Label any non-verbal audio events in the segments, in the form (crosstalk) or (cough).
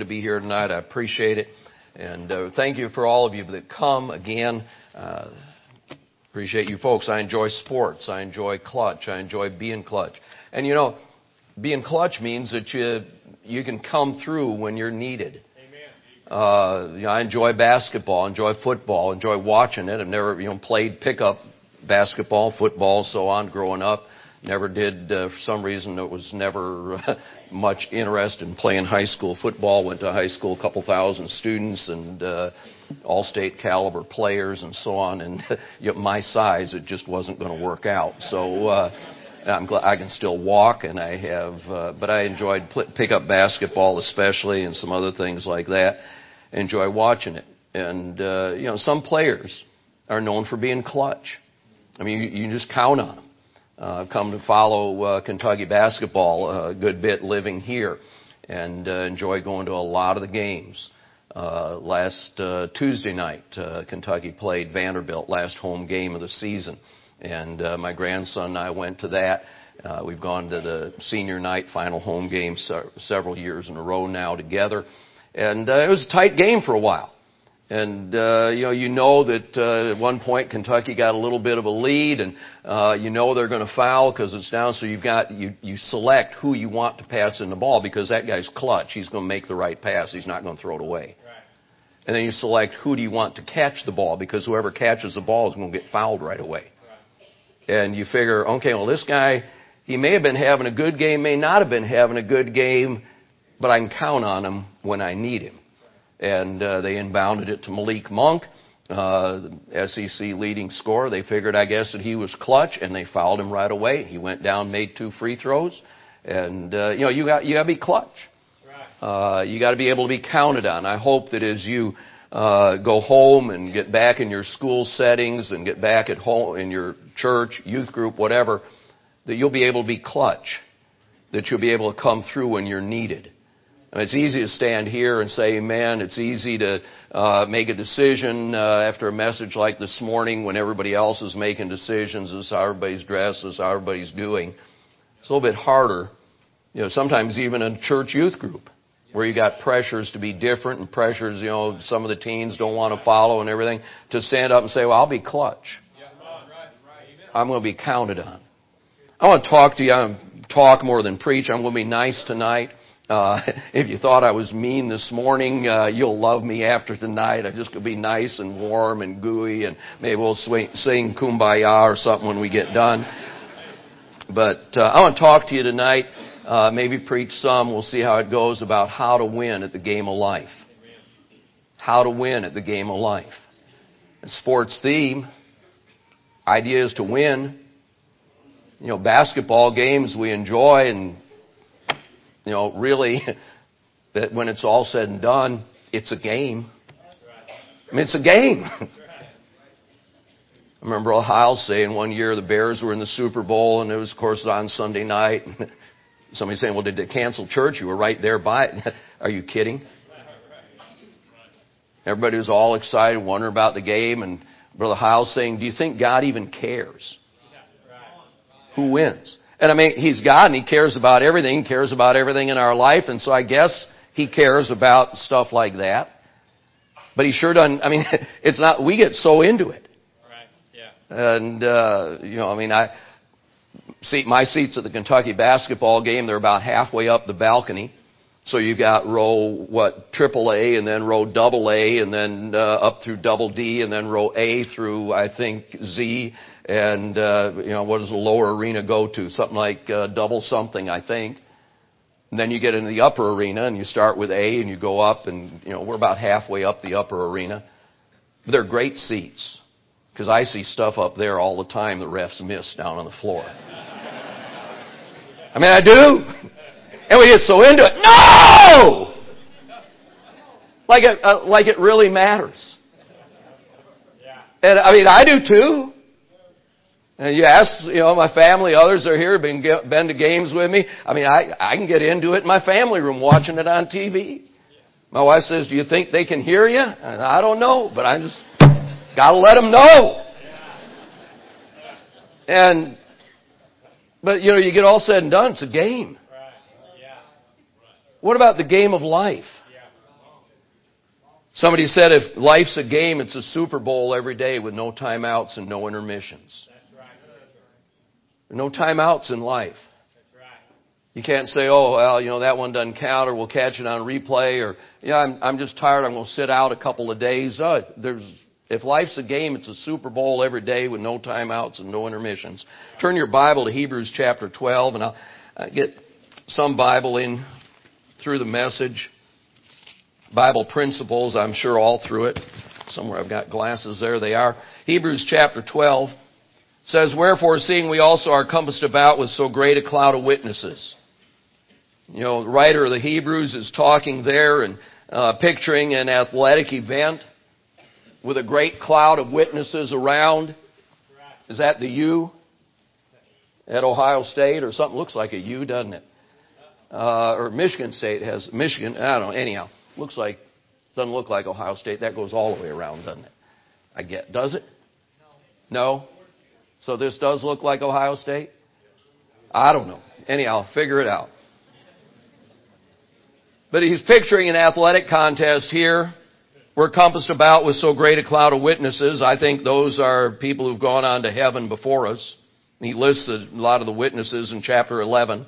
to be here tonight. I appreciate it. And uh, thank you for all of you that come again. Uh, appreciate you folks. I enjoy sports. I enjoy clutch. I enjoy being clutch. And you know, being clutch means that you you can come through when you're needed. Uh, you know, I enjoy basketball, enjoy football, enjoy watching it. I've never, you know, played pickup basketball, football, so on growing up. Never did, uh, for some reason, it was never uh, (laughs) much interest in playing high school football. Went to high school, a couple thousand students and uh, all state caliber players and so on. And (laughs) you know, my size, it just wasn't going to work out. So, uh, I'm glad I can still walk, and I have, uh, but I enjoyed pl- pick up basketball especially, and some other things like that. Enjoy watching it, and uh, you know some players are known for being clutch. I mean, you, you just count on them. Uh, I've come to follow uh, Kentucky basketball a good bit living here, and uh, enjoy going to a lot of the games. Uh, last uh, Tuesday night, uh, Kentucky played Vanderbilt, last home game of the season and uh, my grandson and I went to that. Uh, we've gone to the senior night final home game se- several years in a row now together, and uh, it was a tight game for a while. And uh, you know, you know that uh, at one point Kentucky got a little bit of a lead, and uh, you know they're going to foul because it's down. So you've got you you select who you want to pass in the ball because that guy's clutch. He's going to make the right pass. He's not going to throw it away. Right. And then you select who do you want to catch the ball because whoever catches the ball is going to get fouled right away and you figure, okay, well, this guy, he may have been having a good game, may not have been having a good game, but I can count on him when I need him. And uh, they inbounded it to Malik Monk, uh, SEC leading scorer. They figured, I guess, that he was clutch, and they fouled him right away. He went down, made two free throws, and uh, you know, you got you got to be clutch. Uh, you got to be able to be counted on. I hope that as you uh, go home and get back in your school settings and get back at home in your church, youth group, whatever, that you'll be able to be clutch, that you'll be able to come through when you're needed. It's easy to stand here and say amen. It's easy to uh, make a decision uh, after a message like this morning when everybody else is making decisions. This is how everybody's dressed. This is how everybody's doing. It's a little bit harder, you know, sometimes even in a church youth group where you got pressures to be different and pressures, you know, some of the teens don't want to follow and everything, to stand up and say, well, I'll be clutch. I'm going to be counted on. I want to talk to you. I'm talk more than preach. I'm going to be nice tonight. Uh, (laughs) if you thought I was mean this morning, uh, you'll love me after tonight. I'm just going to be nice and warm and gooey, and maybe we'll sing "Kumbaya" or something when we get done. But uh, I want to talk to you tonight uh, maybe preach some. We'll see how it goes about how to win at the game of life. How to win at the game of life. And sports theme. Idea is to win. You know, basketball games we enjoy and, you know, really, that when it's all said and done, it's a game. I mean, it's a game. I remember Ohio saying one year the Bears were in the Super Bowl and it was, of course, on Sunday night. (laughs) Somebody saying, well, did they cancel church? You were right there by it. (laughs) Are you kidding? Everybody was all excited, wondering about the game, and Brother Hyles saying, do you think God even cares? Who wins? And I mean, He's God and He cares about everything, He cares about everything in our life, and so I guess He cares about stuff like that. But He sure doesn't, I mean, (laughs) it's not, we get so into it. Right. Yeah. And, uh, you know, I mean, I, see, my seats at the Kentucky basketball game, they're about halfway up the balcony. So you've got row what triple A and then row double A and then uh, up through double D and then row A through I think Z and uh, you know what does the lower arena go to something like uh, double something I think. And then you get into the upper arena and you start with A and you go up and you know we're about halfway up the upper arena. But they're great seats because I see stuff up there all the time the refs miss down on the floor. I mean, I do. And we get so into it. No! Like it, uh, like it really matters. And I mean, I do too. And you ask, you know, my family, others are here, been been to games with me. I mean, I I can get into it in my family room watching it on TV. My wife says, "Do you think they can hear you?" And I don't know, but I just gotta let them know. And but you know, you get all said and done, it's a game. What about the game of life? Somebody said if life's a game, it's a Super Bowl every day with no timeouts and no intermissions. No timeouts in life. You can't say, oh, well, you know, that one doesn't count or we'll catch it on replay or, yeah, I'm, I'm just tired. I'm going to sit out a couple of days. Uh, there's, if life's a game, it's a Super Bowl every day with no timeouts and no intermissions. Turn your Bible to Hebrews chapter 12 and I'll, I'll get some Bible in through the message. Bible principles, I'm sure all through it. Somewhere I've got glasses there. They are. Hebrews chapter 12 says, Wherefore, seeing we also are compassed about with so great a cloud of witnesses. You know, the writer of the Hebrews is talking there and uh, picturing an athletic event with a great cloud of witnesses around. Is that the U at Ohio State or something? Looks like a U, doesn't it? Uh, or Michigan State has Michigan. I don't know. Anyhow, looks like doesn't look like Ohio State. That goes all the way around, doesn't it? I get. Does it? No. So this does look like Ohio State. I don't know. Anyhow, figure it out. But he's picturing an athletic contest here. We're compassed about with so great a cloud of witnesses. I think those are people who've gone on to heaven before us. He lists a lot of the witnesses in chapter 11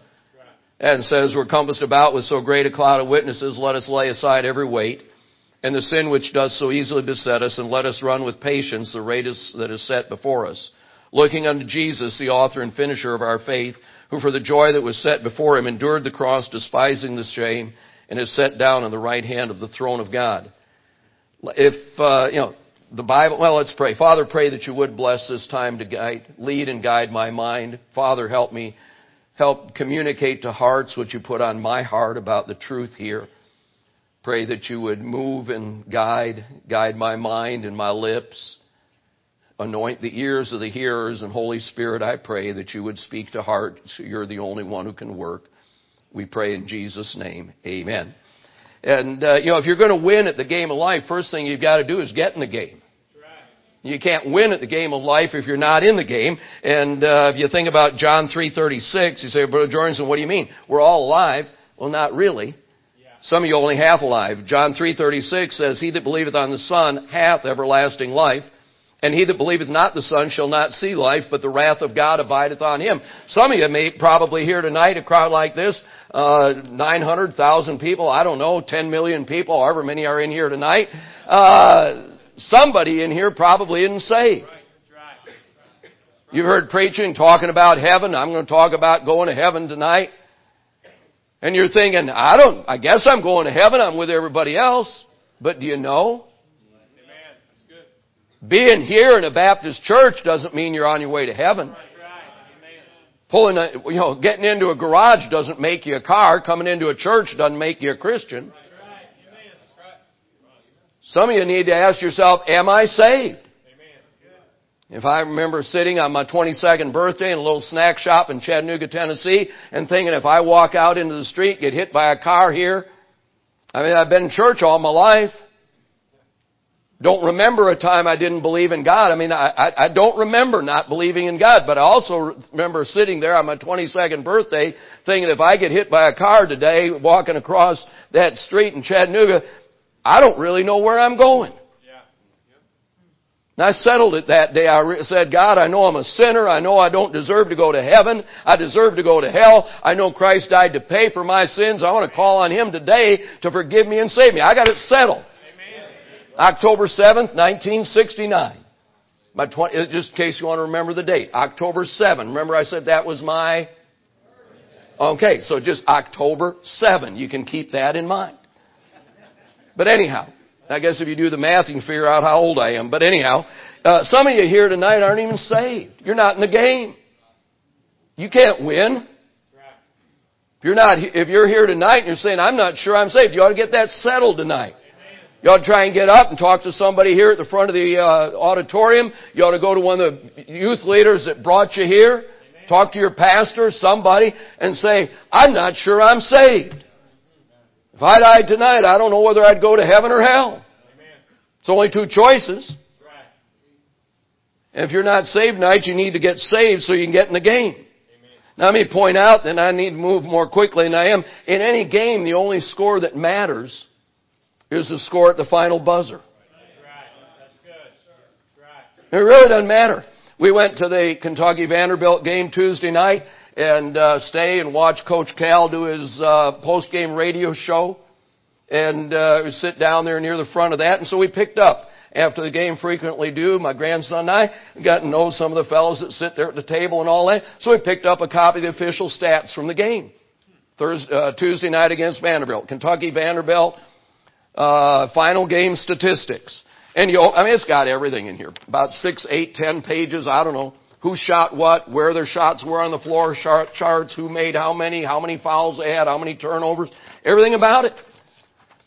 and says, We're compassed about with so great a cloud of witnesses, let us lay aside every weight and the sin which does so easily beset us, and let us run with patience the race that is set before us. Looking unto Jesus, the author and finisher of our faith, who for the joy that was set before him endured the cross, despising the shame, and is set down on the right hand of the throne of God. If, uh, you know, the Bible, well, let's pray. Father, pray that you would bless this time to guide, lead and guide my mind. Father, help me, help communicate to hearts what you put on my heart about the truth here. Pray that you would move and guide, guide my mind and my lips. Anoint the ears of the hearers and Holy Spirit, I pray that you would speak to hearts. You're the only one who can work. We pray in Jesus' name. Amen. And, uh, you know, if you're going to win at the game of life, first thing you've got to do is get in the game. You can't win at the game of life if you're not in the game. And uh, if you think about John 3.36, you say, Brother Jorgensen, what do you mean? We're all alive. Well, not really. Some of you only half alive. John 3.36 says, He that believeth on the Son hath everlasting life. And he that believeth not the Son shall not see life, but the wrath of God abideth on him. Some of you may probably hear tonight a crowd like this, uh, 900,000 people, I don't know, 10 million people, however many are in here tonight. Uh, somebody in here probably isn't saved. You've heard preaching talking about heaven. I'm going to talk about going to heaven tonight. And you're thinking, I don't, I guess I'm going to heaven. I'm with everybody else. But do you know? Being here in a Baptist church doesn't mean you're on your way to heaven. Pulling a, you know, getting into a garage doesn't make you a car. Coming into a church doesn't make you a Christian. Some of you need to ask yourself, am I saved? If I remember sitting on my 22nd birthday in a little snack shop in Chattanooga, Tennessee, and thinking if I walk out into the street, get hit by a car here, I mean, I've been in church all my life. Don't remember a time I didn't believe in God. I mean, I, I, I don't remember not believing in God, but I also remember sitting there on my 22nd birthday thinking if I get hit by a car today walking across that street in Chattanooga, I don't really know where I'm going. And I settled it that day. I said, God, I know I'm a sinner. I know I don't deserve to go to heaven. I deserve to go to hell. I know Christ died to pay for my sins. I want to call on Him today to forgive me and save me. I got it settled. Amen. October 7th, 1969. My 20, uh, just in case you want to remember the date. October 7. Remember I said that was my... Okay, so just October 7. You can keep that in mind. But anyhow, I guess if you do the math, you can figure out how old I am. But anyhow, uh, some of you here tonight aren't even saved. You're not in the game. You can't win. If you're not, if you're here tonight and you're saying, I'm not sure I'm saved, you ought to get that settled tonight. You ought to try and get up and talk to somebody here at the front of the uh, auditorium. You ought to go to one of the youth leaders that brought you here. Talk to your pastor, somebody, and say, I'm not sure I'm saved. If I died tonight, I don't know whether I'd go to heaven or hell. It's only two choices. And if you're not saved tonight, you need to get saved so you can get in the game. Now let me point out, that I need to move more quickly than I am. In any game, the only score that matters is the score at the final buzzer. It really doesn't matter. We went to the Kentucky Vanderbilt game Tuesday night and uh, stay and watch Coach Cal do his uh, post game radio show, and uh, sit down there near the front of that. And so we picked up after the game frequently do. My grandson and I got to know some of the fellows that sit there at the table and all that. So we picked up a copy of the official stats from the game. Thursday, uh, Tuesday night against Vanderbilt. Kentucky Vanderbilt, uh, final game statistics. And you, I mean, it's got everything in here. About six, eight, ten pages. I don't know who shot what, where their shots were on the floor, charts, who made how many, how many fouls they had, how many turnovers, everything about it.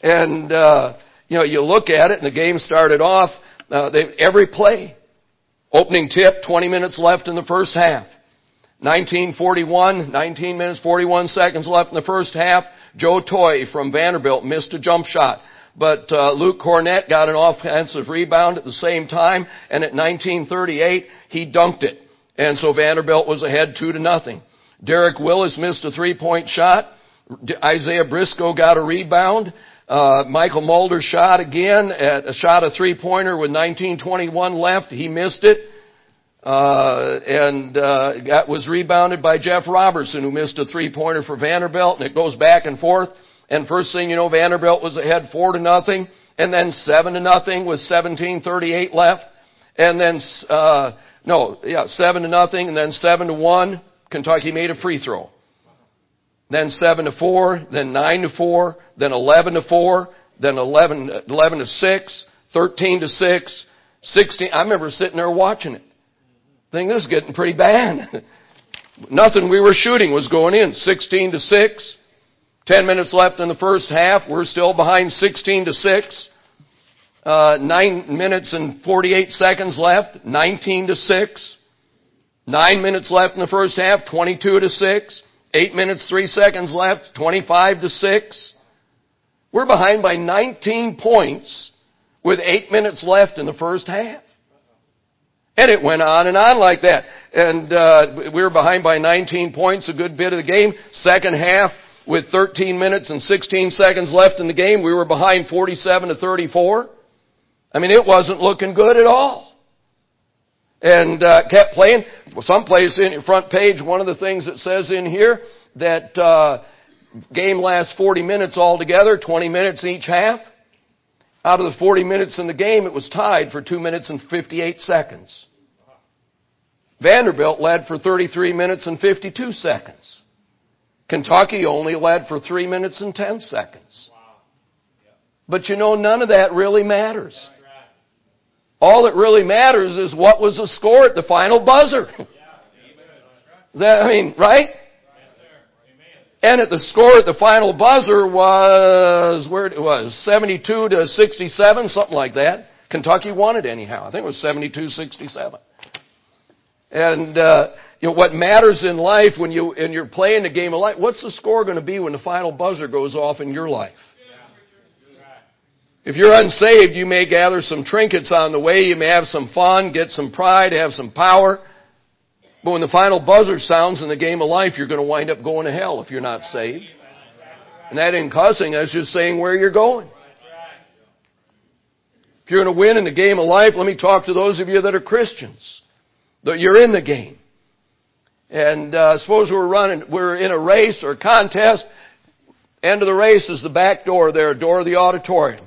And uh, you know, you look at it, and the game started off. Uh, they, every play, opening tip, 20 minutes left in the first half. 1941, 19 minutes 41 seconds left in the first half. Joe Toye from Vanderbilt missed a jump shot. But uh, Luke Kornet got an offensive rebound at the same time, and at 1938 he dunked it, and so Vanderbilt was ahead two to nothing. Derek Willis missed a three-point shot. Isaiah Briscoe got a rebound. Uh, Mychal Mulder shot again at a shot a three-pointer with 19:21 left. He missed it. Uh, and uh, that was rebounded by Jeff Roberson, who missed a three-pointer for Vanderbilt, and it goes back and forth. And first thing you know, Vanderbilt was ahead four to nothing, and then seven to nothing with 17:38 left, and then uh, no, yeah, seven to nothing, and then seven to one. Kentucky made a free throw. Then seven to four, then nine to four, then eleven to four, then 11, 11 to six, 13 to six, 16. I remember sitting there watching it. Think this is getting pretty bad. (laughs) Nothing we were shooting was going in. 16 to 6. 10 minutes left in the first half. We're still behind 16 to 6. Uh, 9 minutes and 48 seconds left. 19 to 6. 9 minutes left in the first half. 22 to 6. 8 minutes 3 seconds left. 25 to 6. We're behind by 19 points with 8 minutes left in the first half. And it went on and on like that. And uh, we were behind by 19 points a good bit of the game. Second half, with 13 minutes and 16 seconds left in the game, we were behind 47 to 34. I mean, it wasn't looking good at all. And uh, kept playing. Some place in your front page, one of the things that says in here that uh, game lasts 40 minutes altogether, 20 minutes each half. Out of the 40 minutes in the game, it was tied for 2 minutes and 58 seconds. Vanderbilt led for 33 minutes and 52 seconds. Kentucky only led for 3 minutes and 10 seconds. But you know, none of that really matters. All that really matters is what was the score at the final buzzer. (laughs) Is that, I mean, right? And at the score at the final buzzer was where it was 72 to 67, something like that. Kentucky won it anyhow. I think it was 72-67. And uh, you know what matters in life when you and you're playing the game of life. What's the score going to be when the final buzzer goes off in your life? If you're unsaved, you may gather some trinkets on the way. You may have some fun, get some pride, have some power. But when the final buzzer sounds in the game of life, you're going to wind up going to hell if you're not saved. And that ain't cussing, that's just saying where you're going. If you're going to win in the game of life, let me talk to those of you that are Christians. That you're in the game. And uh, suppose we're running, we're in a race or contest. End of the race is the back door there, door of the auditorium.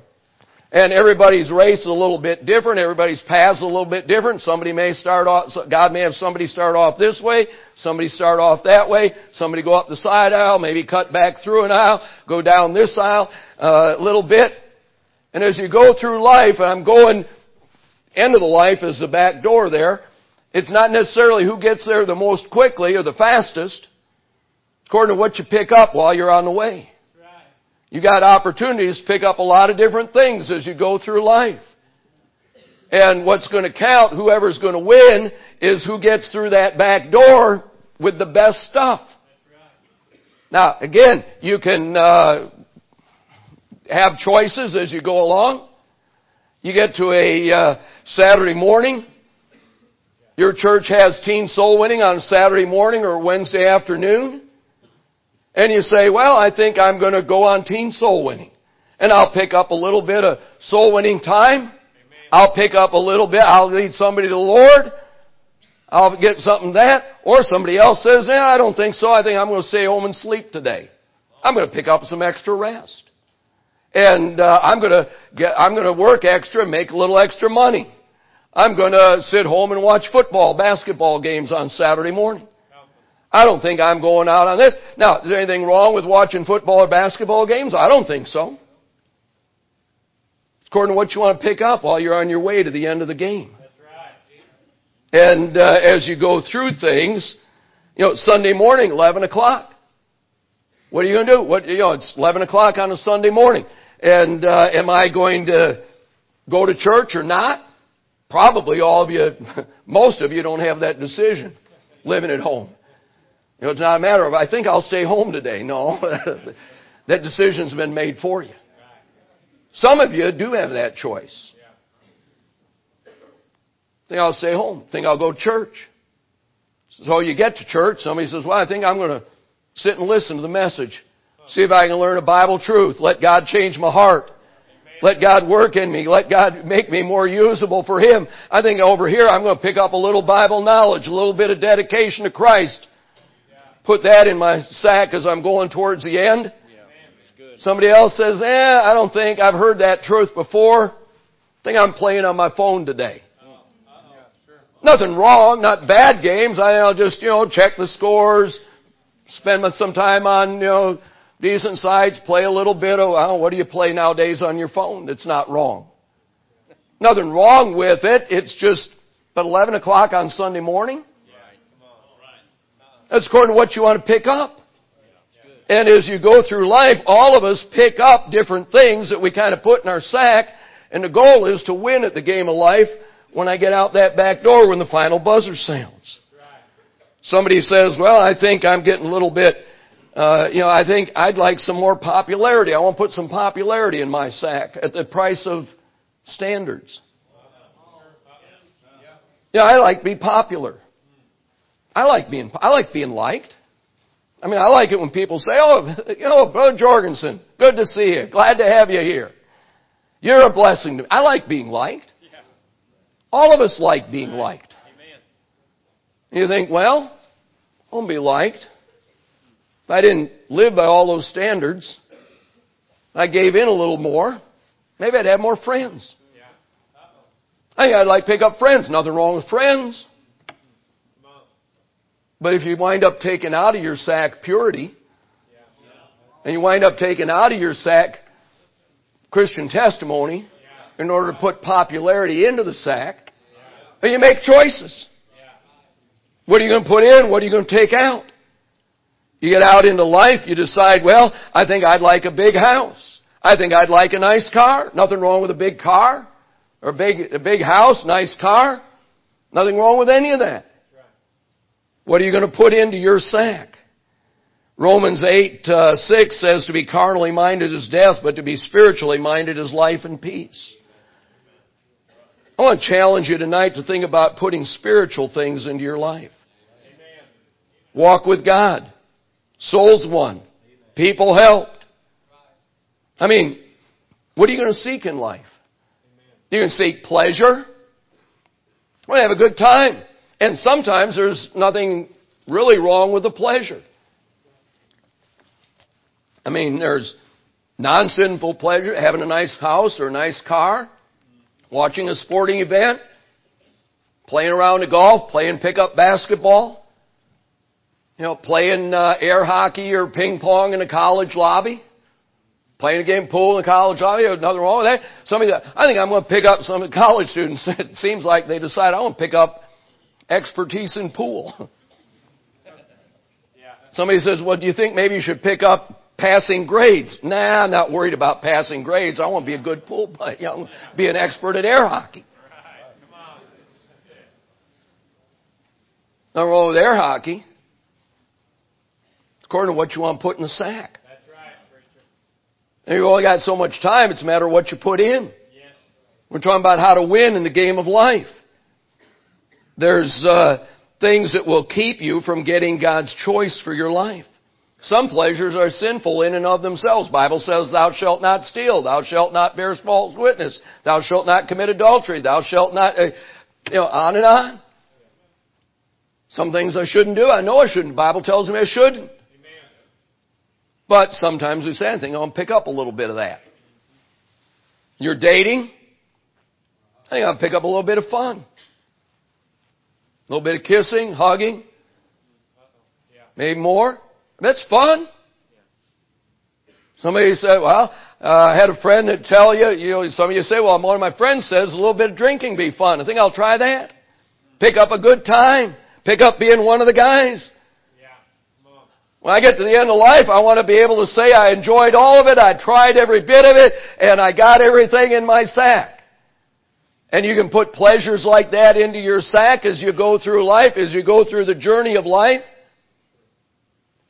And everybody's race is a little bit different. Everybody's path is a little bit different. Somebody may start off, God may have somebody start off this way, somebody start off that way, somebody go up the side aisle, maybe cut back through an aisle, go down this aisle uh, a little bit. And as you go through life, and I'm going, end of the life is the back door there, it's not necessarily who gets there the most quickly or the fastest, according to what you pick up while you're on the way. You got opportunities to pick up a lot of different things as you go through life. And what's going to count, whoever's going to win, is who gets through that back door with the best stuff. Now, again, you can uh, have choices as you go along. You get to a uh, Saturday morning. Your church has teen soul winning on Saturday morning or Wednesday afternoon. And you say, well, I think I'm going to go on teen soul winning. And I'll pick up a little bit of soul winning time. I'll pick up a little bit. I'll lead somebody to the Lord. I'll get something that. Or somebody else says, yeah, I don't think so. I think I'm going to stay home and sleep today. I'm going to pick up some extra rest. And uh, I'm going to get, I'm going to work extra and make a little extra money. I'm going to sit home and watch football, basketball games on Saturday morning. I don't think I'm going out on this. Now, is there anything wrong with watching football or basketball games? I don't think so. According to what you want to pick up while you're on your way to the end of the game. And uh, as you go through things, you know, Sunday morning, 11 o'clock. What are you going to do? What, you know, it's 11 o'clock on a Sunday morning. And uh, am I going to go to church or not? Probably all of you, (laughs) most of you don't have that decision living at home. You know, it's not a matter of, I think I'll stay home today. No. (laughs) that decision's been made for you. Some of you do have that choice. Think I'll stay home. Think I'll go to church. So you get to church, somebody says, well, I think I'm going to sit and listen to the message. See if I can learn a Bible truth. Let God change my heart. Let God work in me. Let God make me more usable for Him. I think over here I'm going to pick up a little Bible knowledge, a little bit of dedication to Christ. Put that in my sack as I'm going towards the end. Somebody else says, eh, I don't think I've heard that truth before. I think I'm playing on my phone today. Nothing wrong, not bad games. I'll just, you know, check the scores, spend some time on, you know, decent sites, play a little bit of, well, what do you play nowadays on your phone? It's not wrong. Nothing wrong with it. It's just, but 11 o'clock on Sunday morning? That's according to what you want to pick up. And as you go through life, all of us pick up different things that we kind of put in our sack, and the goal is to win at the game of life when I get out that back door when the final buzzer sounds. Somebody says, well, I think I'm getting a little bit, uh, you know, I think I'd like some more popularity. I want to put some popularity in my sack at the price of standards. Yeah, I like to be popular. I like being, I like being liked. I mean, I like it when people say, oh, (laughs) you know, Brother Jorgensen, good to see you. Glad to have you here. You're a blessing to me. I like being liked. All of us like being liked. You think, well, I won't be liked. If I didn't live by all those standards, I gave in a little more, maybe I'd have more friends. I think I'd like to pick up friends. Nothing wrong with friends. But if you wind up taking out of your sack purity, and you wind up taking out of your sack Christian testimony in order to put popularity into the sack, you make choices. What are you going to put in? What are you going to take out? You get out into life, you decide, well, I think I'd like a big house. I think I'd like a nice car. Nothing wrong with a big car or a big, a big house, nice car. Nothing wrong with any of that. What are you going to put into your sack? Romans 8, uh, 6 says to be carnally minded is death, but to be spiritually minded is life and peace. I want to challenge you tonight to think about putting spiritual things into your life. Walk with God. Souls won. People helped. I mean, what are you going to seek in life? Going to seek pleasure? To have a good time. And sometimes there's nothing really wrong with the pleasure. I mean, there's non-sinful pleasure, having a nice house or a nice car, watching a sporting event, playing around the golf, playing pickup basketball, you know, playing uh, air hockey or ping pong in a college lobby, playing a game of pool in a college lobby. There's nothing wrong with that. Somebody, I think I'm going to pick up some of the (laughs) college students. It seems like they decide I want to pick up expertise in pool. (laughs) Somebody says, well, do you think maybe you should pick up passing grades? Nah, I'm not worried about passing grades. I want to be a good pool (laughs) player, you know, be an expert at air hockey. Nothing wrong with air hockey. According to what you want to put in the sack. That's right, preacher. And you've only got so much time, it's a matter of what you put in. Yes. We're talking about how to win in the game of life. There's uh, things that will keep you from getting God's choice for your life. Some pleasures are sinful in and of themselves. Bible says, thou shalt not steal, thou shalt not bear false witness, thou shalt not commit adultery, thou shalt not, uh, you know, on and on. Some things I shouldn't do, I know I shouldn't. The Bible tells me I shouldn't. But sometimes we say, I think I'll pick up a little bit of that. You're dating, I think I'll pick up a little bit of fun. A little bit of kissing, hugging, maybe more. That's fun. Somebody said, well, uh, I had a friend that tell you, you know, some of you say, well, one of my friends says a little bit of drinking be fun. I think I'll try that. Pick up a good time. Pick up being one of the guys. When I get to the end of life, I want to be able to say I enjoyed all of it, I tried every bit of it, and I got everything in my sack. And you can put pleasures like that into your sack as you go through life, as you go through the journey of life.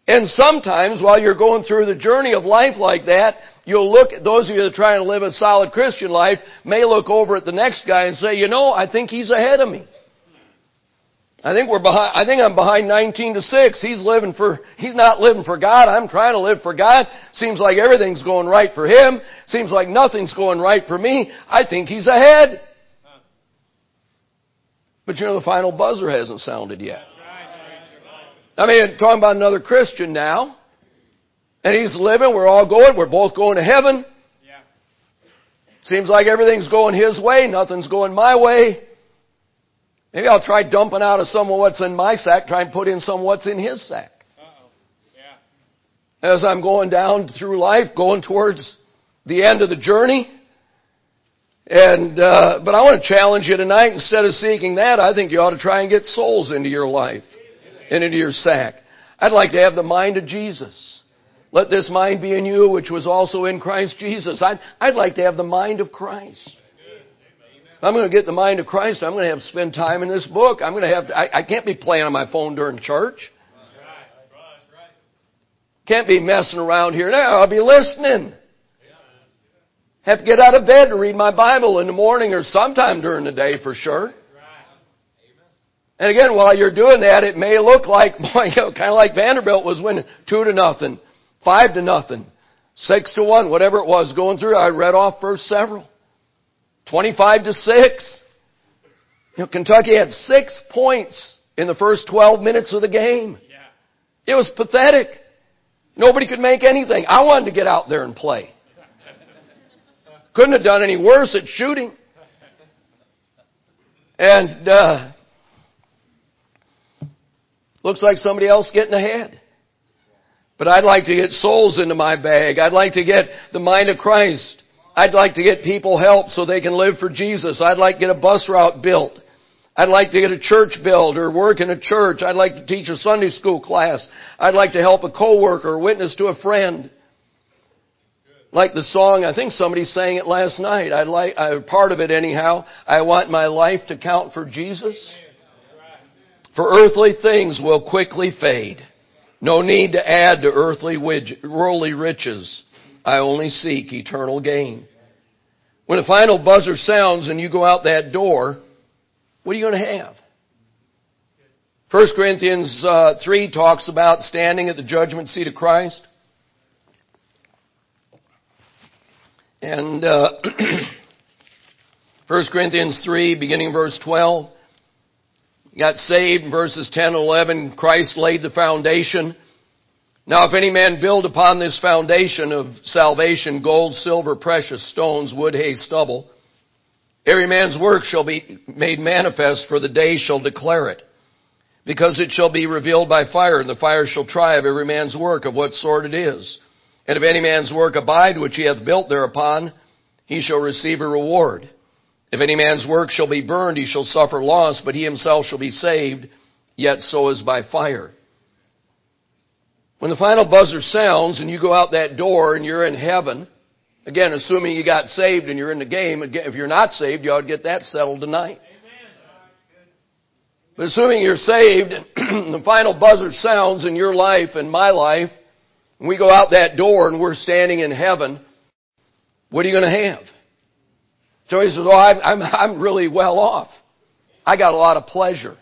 And sometimes while you're going through the journey of life like that, you'll look those of you that are trying to live a solid Christian life may look over at the next guy and say, you know, I think he's ahead of me. I think we're behind, I think I'm behind 19 to 6. He's living for, he's not living for God. I'm trying to live for God. Seems like everything's going right for him. Seems like nothing's going right for me. I think he's ahead. But you know, the final buzzer hasn't sounded yet. I mean, talking about another Christian now. And he's living, we're all going, we're both going to heaven. Seems like everything's going his way, nothing's going my way. Maybe I'll try dumping out of some of what's in my sack, try and put in some what's in his sack. Yeah. As I'm going down through life, going towards the end of the journey. And, uh, but I want to challenge you tonight, instead of seeking that, I think you ought to try and get souls into your life and into your sack. I'd like to have the mind of Jesus. Let this mind be in you, which was also in Christ Jesus. I'd, I'd like to have the mind of Christ. I'm going to get the mind of Christ. I'm going to have to spend time in this book. I'm going to have to, I, I can't be playing on my phone during church. Can't be messing around here. now. I'll be listening. Have to get out of bed to read my Bible in the morning or sometime during the day for sure. And again, while you're doing that, it may look like, (laughs) boy, you know, kind of like Vanderbilt was winning two to nothing, five to nothing, six to one, whatever it was going through. I read off first several. 25 to 6. You know, Kentucky had six points in the first 12 minutes of the game. It was pathetic. Nobody could make anything. I wanted to get out there and play. Couldn't have done any worse at shooting. And uh, looks like somebody else getting ahead. But I'd like to get souls into my bag. I'd like to get the mind of Christ. I'd like to get people help so they can live for Jesus. I'd like to get a bus route built. I'd like to get a church built or work in a church. I'd like to teach a Sunday school class. I'd like to help a coworker, witness to a friend. Like the song, I think somebody sang it last night. I like, I, part of it anyhow. I want my life to count for Jesus. For earthly things will quickly fade. No need to add to earthly worldly riches. I only seek eternal gain. When the final buzzer sounds and you go out that door, what are you going to have? 1 Corinthians uh, 3 talks about standing at the judgment seat of Christ. And uh, (clears throat) 1 Corinthians 3, beginning verse 12. You got saved in verses 10 and 11. Christ laid the foundation. Now if any man build upon this foundation of salvation gold, silver, precious stones, wood, hay, stubble, every man's work shall be made manifest for the day shall declare it. Because it shall be revealed by fire, and the fire shall try of every man's work of what sort it is. And if any man's work abide which he hath built thereupon, he shall receive a reward. If any man's work shall be burned, he shall suffer loss, but he himself shall be saved, yet so is by fire. When the final buzzer sounds and you go out that door and you're in heaven, again, assuming you got saved and you're in the game, if you're not saved, you ought to get that settled tonight. But assuming you're saved and (clears throat) the final buzzer sounds in your life and my life, and we go out that door and we're standing in heaven, what are you going to have? So he says, oh, I'm, I'm, I'm really well off. I got a lot of pleasure.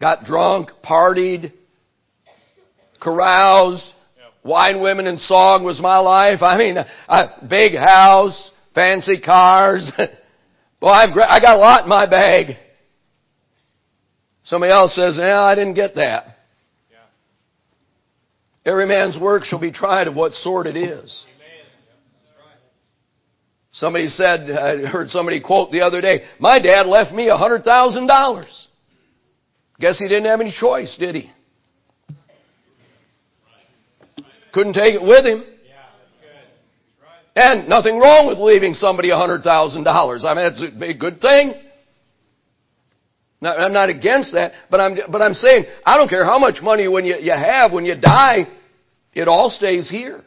Got drunk, partied, caroused. Wine, women, and song was my life. I mean, a big house, fancy cars. (laughs) Well, I've, I got a lot in my bag. Somebody else says, yeah, I didn't get that. Every man's work shall be tried of what sort it is. Somebody said, I heard somebody quote the other day, my dad left me a hundred thousand dollars. Guess he didn't have any choice, did he? Couldn't take it with him. Yeah, that's good. And nothing wrong with leaving somebody a hundred thousand dollars. I mean, it's a good thing. Now, I'm not against that, but I'm, but I'm saying, I don't care how much money when you, you have, when you die, it all stays here.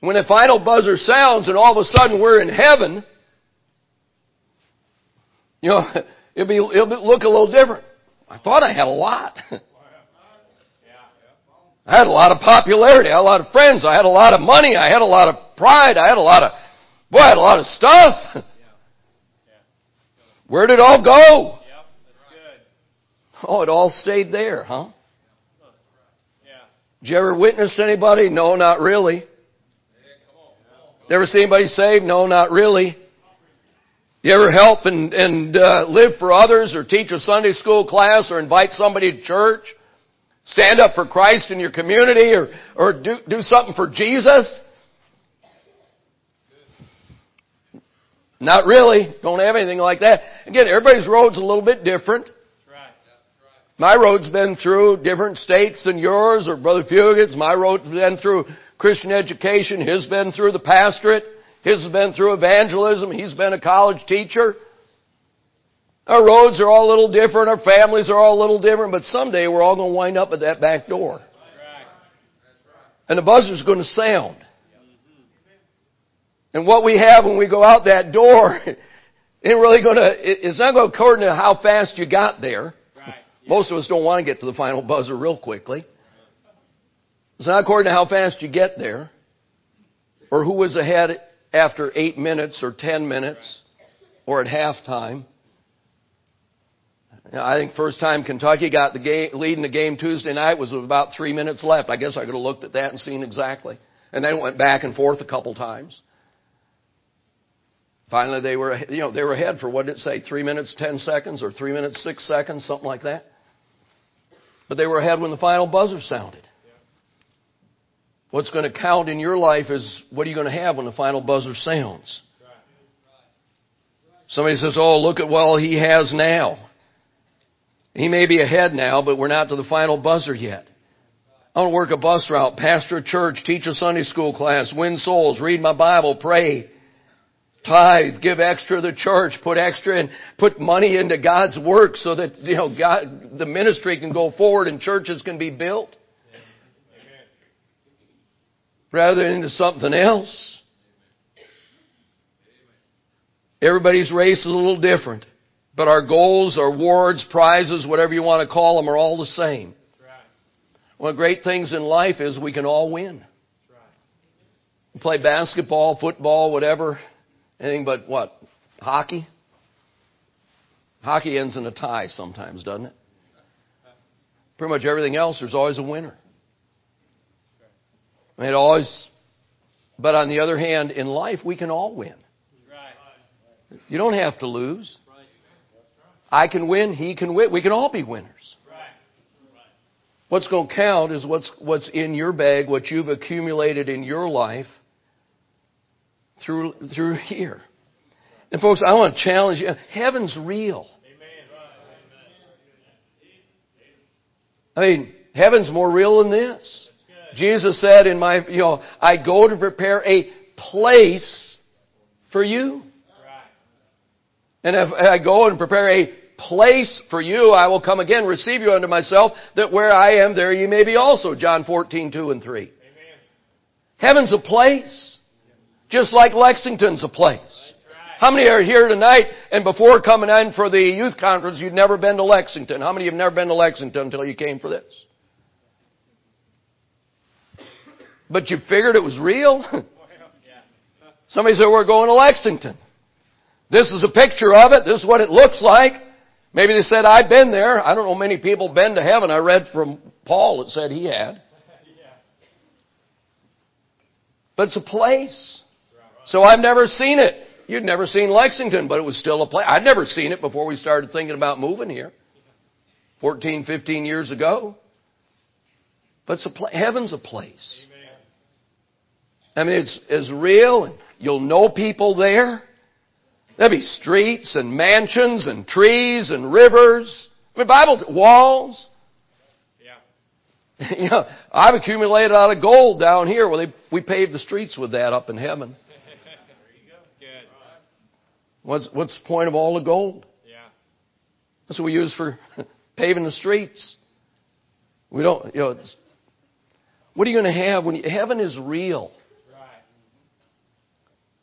When the final buzzer sounds and all of a sudden we're in heaven, you know, (laughs) it'll be, it'll look a little different. I thought I had a lot. (laughs) I had a lot of popularity. I had a lot of friends. I had a lot of money. I had a lot of pride. I had a lot of, boy, I had a lot of stuff. (laughs) Where did it all go? Oh, it all stayed there, huh? Did you ever witness anybody? No, not really. Ever see anybody saved? No, not really. You ever help and, and uh, live for others or teach a Sunday school class or invite somebody to church? Stand up for Christ in your community or, or do, do something for Jesus? Not really. Don't have anything like that. Again, everybody's road's a little bit different. My road's been through different states than yours or Brother Fugit's. My road's been through Christian education. His been through the pastorate. His has been through evangelism. He's been a college teacher. Our roads are all a little different. Our families are all a little different. But someday we're all going to wind up at that back door. And the buzzer's going to sound. And what we have when we go out that door (laughs) ain't really going to, it's not going to according to how fast you got there. Most of us don't want to get to the final buzzer real quickly. It's not according to how fast you get there, or who was ahead after eight minutes or ten minutes, or at halftime. I think first time Kentucky got the game, lead in the game Tuesday night was with about three minutes left. I guess I could have looked at that and seen exactly. And then went back and forth a couple times. Finally, they were, you know, they were ahead for what did it say? Three minutes, ten seconds, or three minutes, six seconds, something like that. But they were ahead when the final buzzer sounded. What's going to count in your life is what are you going to have when the final buzzer sounds? Somebody says, oh, look at what he has now. He may be ahead now, but we're not to the final buzzer yet. I want to work a bus route, pastor a church, teach a Sunday school class, win souls, read my Bible, pray, tithe, give extra to the church, put extra and put money into God's work so that, you know, God, the ministry can go forward and churches can be built rather than into something else. Everybody's race is a little different. But our goals, our awards, prizes, whatever you want to call them, are all the same. One of the great things in life is we can all win. We play basketball, football, whatever, anything but what? Hockey? Hockey ends in a tie sometimes, doesn't it? Pretty much everything else, there's always a winner. It always, but on the other hand, in life, we can all win. You don't have to lose. I can win, he can win. We can all be winners. What's going to count is what's, what's in your bag, what you've accumulated in your life through, through here. And folks, I want to challenge you. Heaven's real. I mean, heaven's more real than this. Jesus said in my, you know, I go to prepare a place for you. And if I go and prepare a place for you, I will come again, receive you unto myself, that where I am, there you may be also. John 14, 2 and 3. Amen. Heaven's a place. Just like Lexington's a place. How many are here tonight and before coming in for the youth conference, you'd never been to Lexington? How many have never been to Lexington until you came for this? But you figured it was real? (laughs) (laughs) Somebody said, we're going to Lexington. This is a picture of it. This is what it looks like. Maybe they said, I've been there. I don't know many people been to heaven. I read from Paul that said he had. (laughs) But it's a place. So I've never seen it. You'd never seen Lexington, but it was still a place. I'd never seen it before we started thinking about moving here. 14, 15 years ago. But it's a pla- heaven's a place. I mean, it's, it's real and you'll know people there. There'll be streets and mansions and trees and rivers. I mean, Bible, walls. Yeah. (laughs) you know, I've accumulated a lot of gold down here. Well, they, we paved the streets with that up in heaven. (laughs) There you go. Good. What's, what's the point of all the gold? Yeah. That's what we use for (laughs) paving the streets. We don't, you know, what are you going to have when you, heaven is real? Right.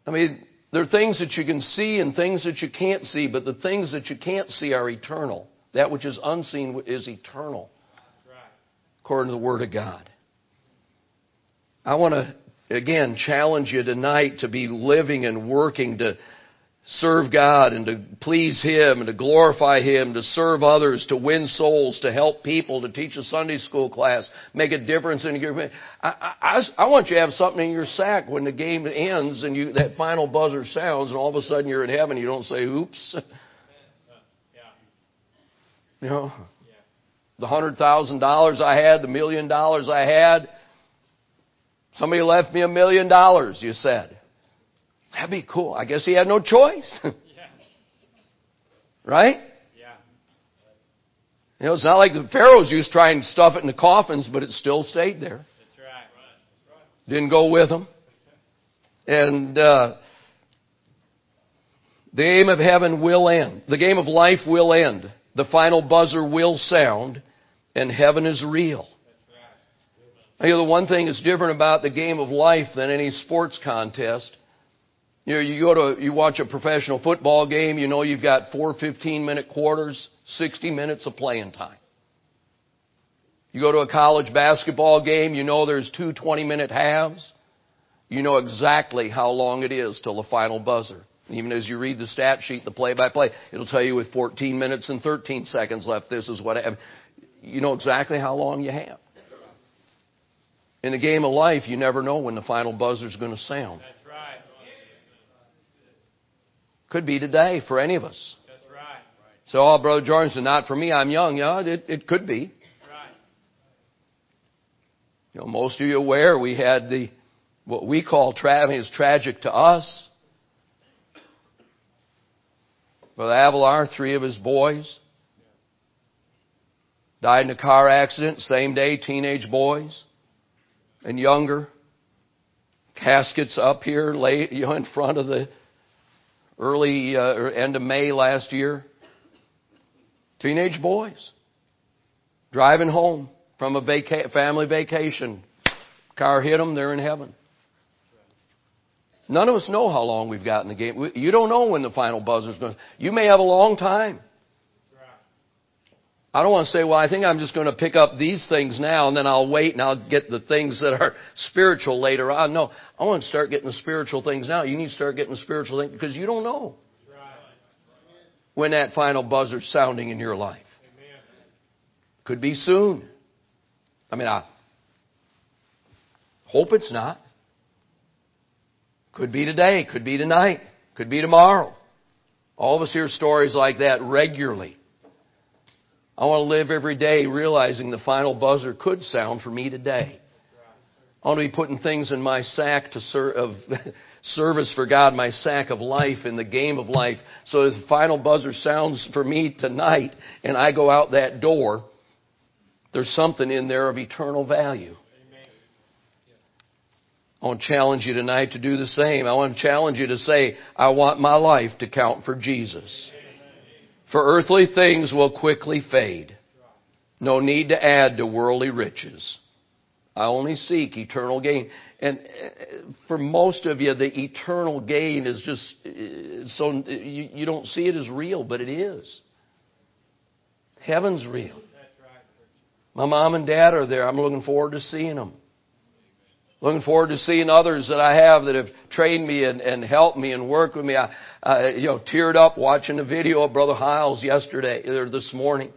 I mean, there are things that you can see and things that you can't see, but the things that you can't see are eternal. That which is unseen is eternal, according to the Word of God. I want to, again, challenge you tonight to be living and working to serve God and to please Him and to glorify Him, to serve others, to win souls, to help people, to teach a Sunday school class, make a difference in your. I, I, I want you to have something in your sack when the game ends and you that final buzzer sounds, and all of a sudden you're in heaven. You don't say, "Oops," (laughs) you know. The hundred thousand dollars I had, the million dollars I had. Somebody left me a million dollars. You said. That'd be cool. I guess he had no choice. (laughs) Right? Yeah. You know, it's not like the pharaohs used to try and stuff it in the coffins, but it still stayed there. That's right. Didn't go with them. And uh, the game of heaven will end. The game of life will end. The final buzzer will sound, and heaven is real. You know, the one thing that's different about the game of life than any sports contest, you know, you go to, you watch a professional football game, you know you've got four 15 minute quarters, 60 minutes of playing time. You go to a college basketball game, you know there's two 20 minute halves. You know exactly how long it is till the final buzzer. Even as you read the stat sheet, the play by play, it'll tell you with 14 minutes and 13 seconds left, this is what I have. You know exactly how long you have. In the game of life, you never know when the final buzzer's going to sound. Could be today for any of us. That's right. So, oh, Brother Jordan said, not for me, I'm young. Yeah, it, it could be. Right. You know, most of you aware we had the, what we call, tra- I mean, it's tragic to us. Brother Avalar, three of his boys died in a car accident, same day, teenage boys and younger. Caskets up here, late, you know, in front of the early uh, end of May last year. Teenage boys driving home from a vaca- family vacation. Car hit them, they're in heaven. None of us know how long we've got in the game. You don't know when the final buzzer's going to. You may have a long time. I don't want to say, well, I think I'm just going to pick up these things now and then I'll wait and I'll get the things that are (laughs) spiritual later on. No, I want to start getting the spiritual things now. You need to start getting the spiritual things because you don't know when that final buzzer's sounding in your life. Could be soon. I mean, I hope it's not. Could be today, could be tonight, could be tomorrow. All of us hear stories like that regularly. I want to live every day realizing the final buzzer could sound for me today. I want to be putting things in my sack to ser- of (laughs) service for God, my sack of life in the game of life. So if the final buzzer sounds for me tonight and I go out that door, there's something in there of eternal value. I want to challenge you tonight to do the same. I want to challenge you to say, I want my life to count for Jesus. For earthly things will quickly fade. No need to add to worldly riches. I only seek eternal gain. And uh, for most of you, the eternal gain is just uh, so you, you don't see it as real, but it is. Heaven's real. My mom and dad are there. I'm looking forward to seeing them. Looking forward to seeing others that I have that have trained me and, and helped me and worked with me. I, I, you know, teared up watching the video of Brother Hyles yesterday or this morning.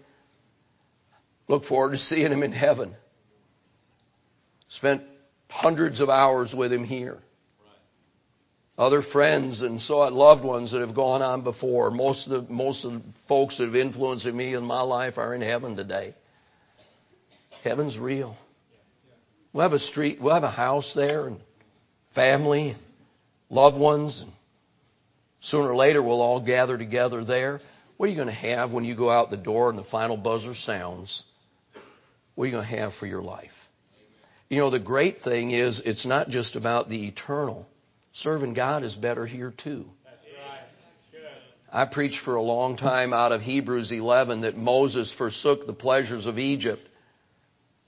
Look forward to seeing him in heaven. Spent hundreds of hours with him here. Other friends and so loved ones that have gone on before. Most of the most of the folks that have influenced me in my life are in heaven today. Heaven's real. We'll have a street, we'll have a house there and family, loved ones. And sooner or later, we'll all gather together there. What are you going to have when you go out the door and the final buzzer sounds? What are you going to have for your life? You know, the great thing is it's not just about the eternal. Serving God is better here too. That's right. Good. I preached for a long time out of Hebrews 11 that Moses forsook the pleasures of Egypt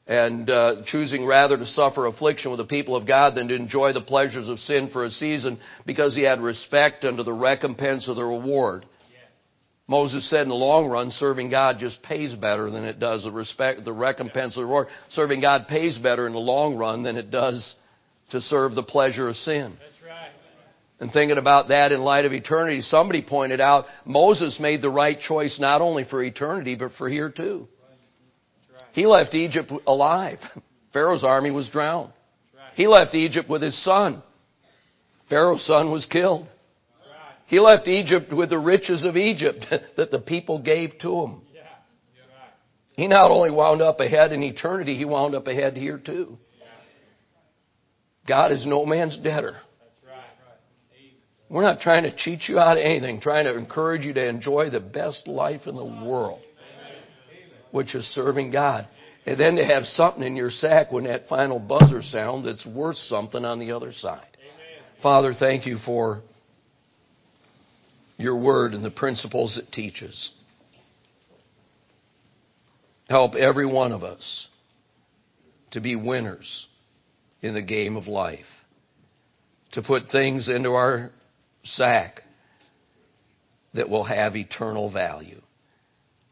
and uh, choosing rather to suffer affliction with the people of God than to enjoy the pleasures of sin for a season because he had respect unto the recompense of the reward. Moses said in the long run, serving God just pays better than it does the respect, the recompense of the reward. Serving God pays better in the long run than it does to serve the pleasure of sin. That's right. And thinking about that in light of eternity, somebody pointed out Moses made the right choice not only for eternity, but for here too. He left Egypt alive. (laughs) Pharaoh's army was drowned. He left Egypt with his son. Pharaoh's son was killed. He left Egypt with the riches of Egypt (laughs) that the people gave to him. Yeah. That's right. He not only wound up ahead in eternity, he wound up ahead here too. God is no man's debtor. We're not trying to cheat you out of anything, trying to encourage you to enjoy the best life in the world, which is serving God. And then to have something in your sack when that final buzzer sound that's worth something on the other side. Father, thank you for your word and the principles it teaches. Help every one of us to be winners in the game of life, to put things into our sack that will have eternal value.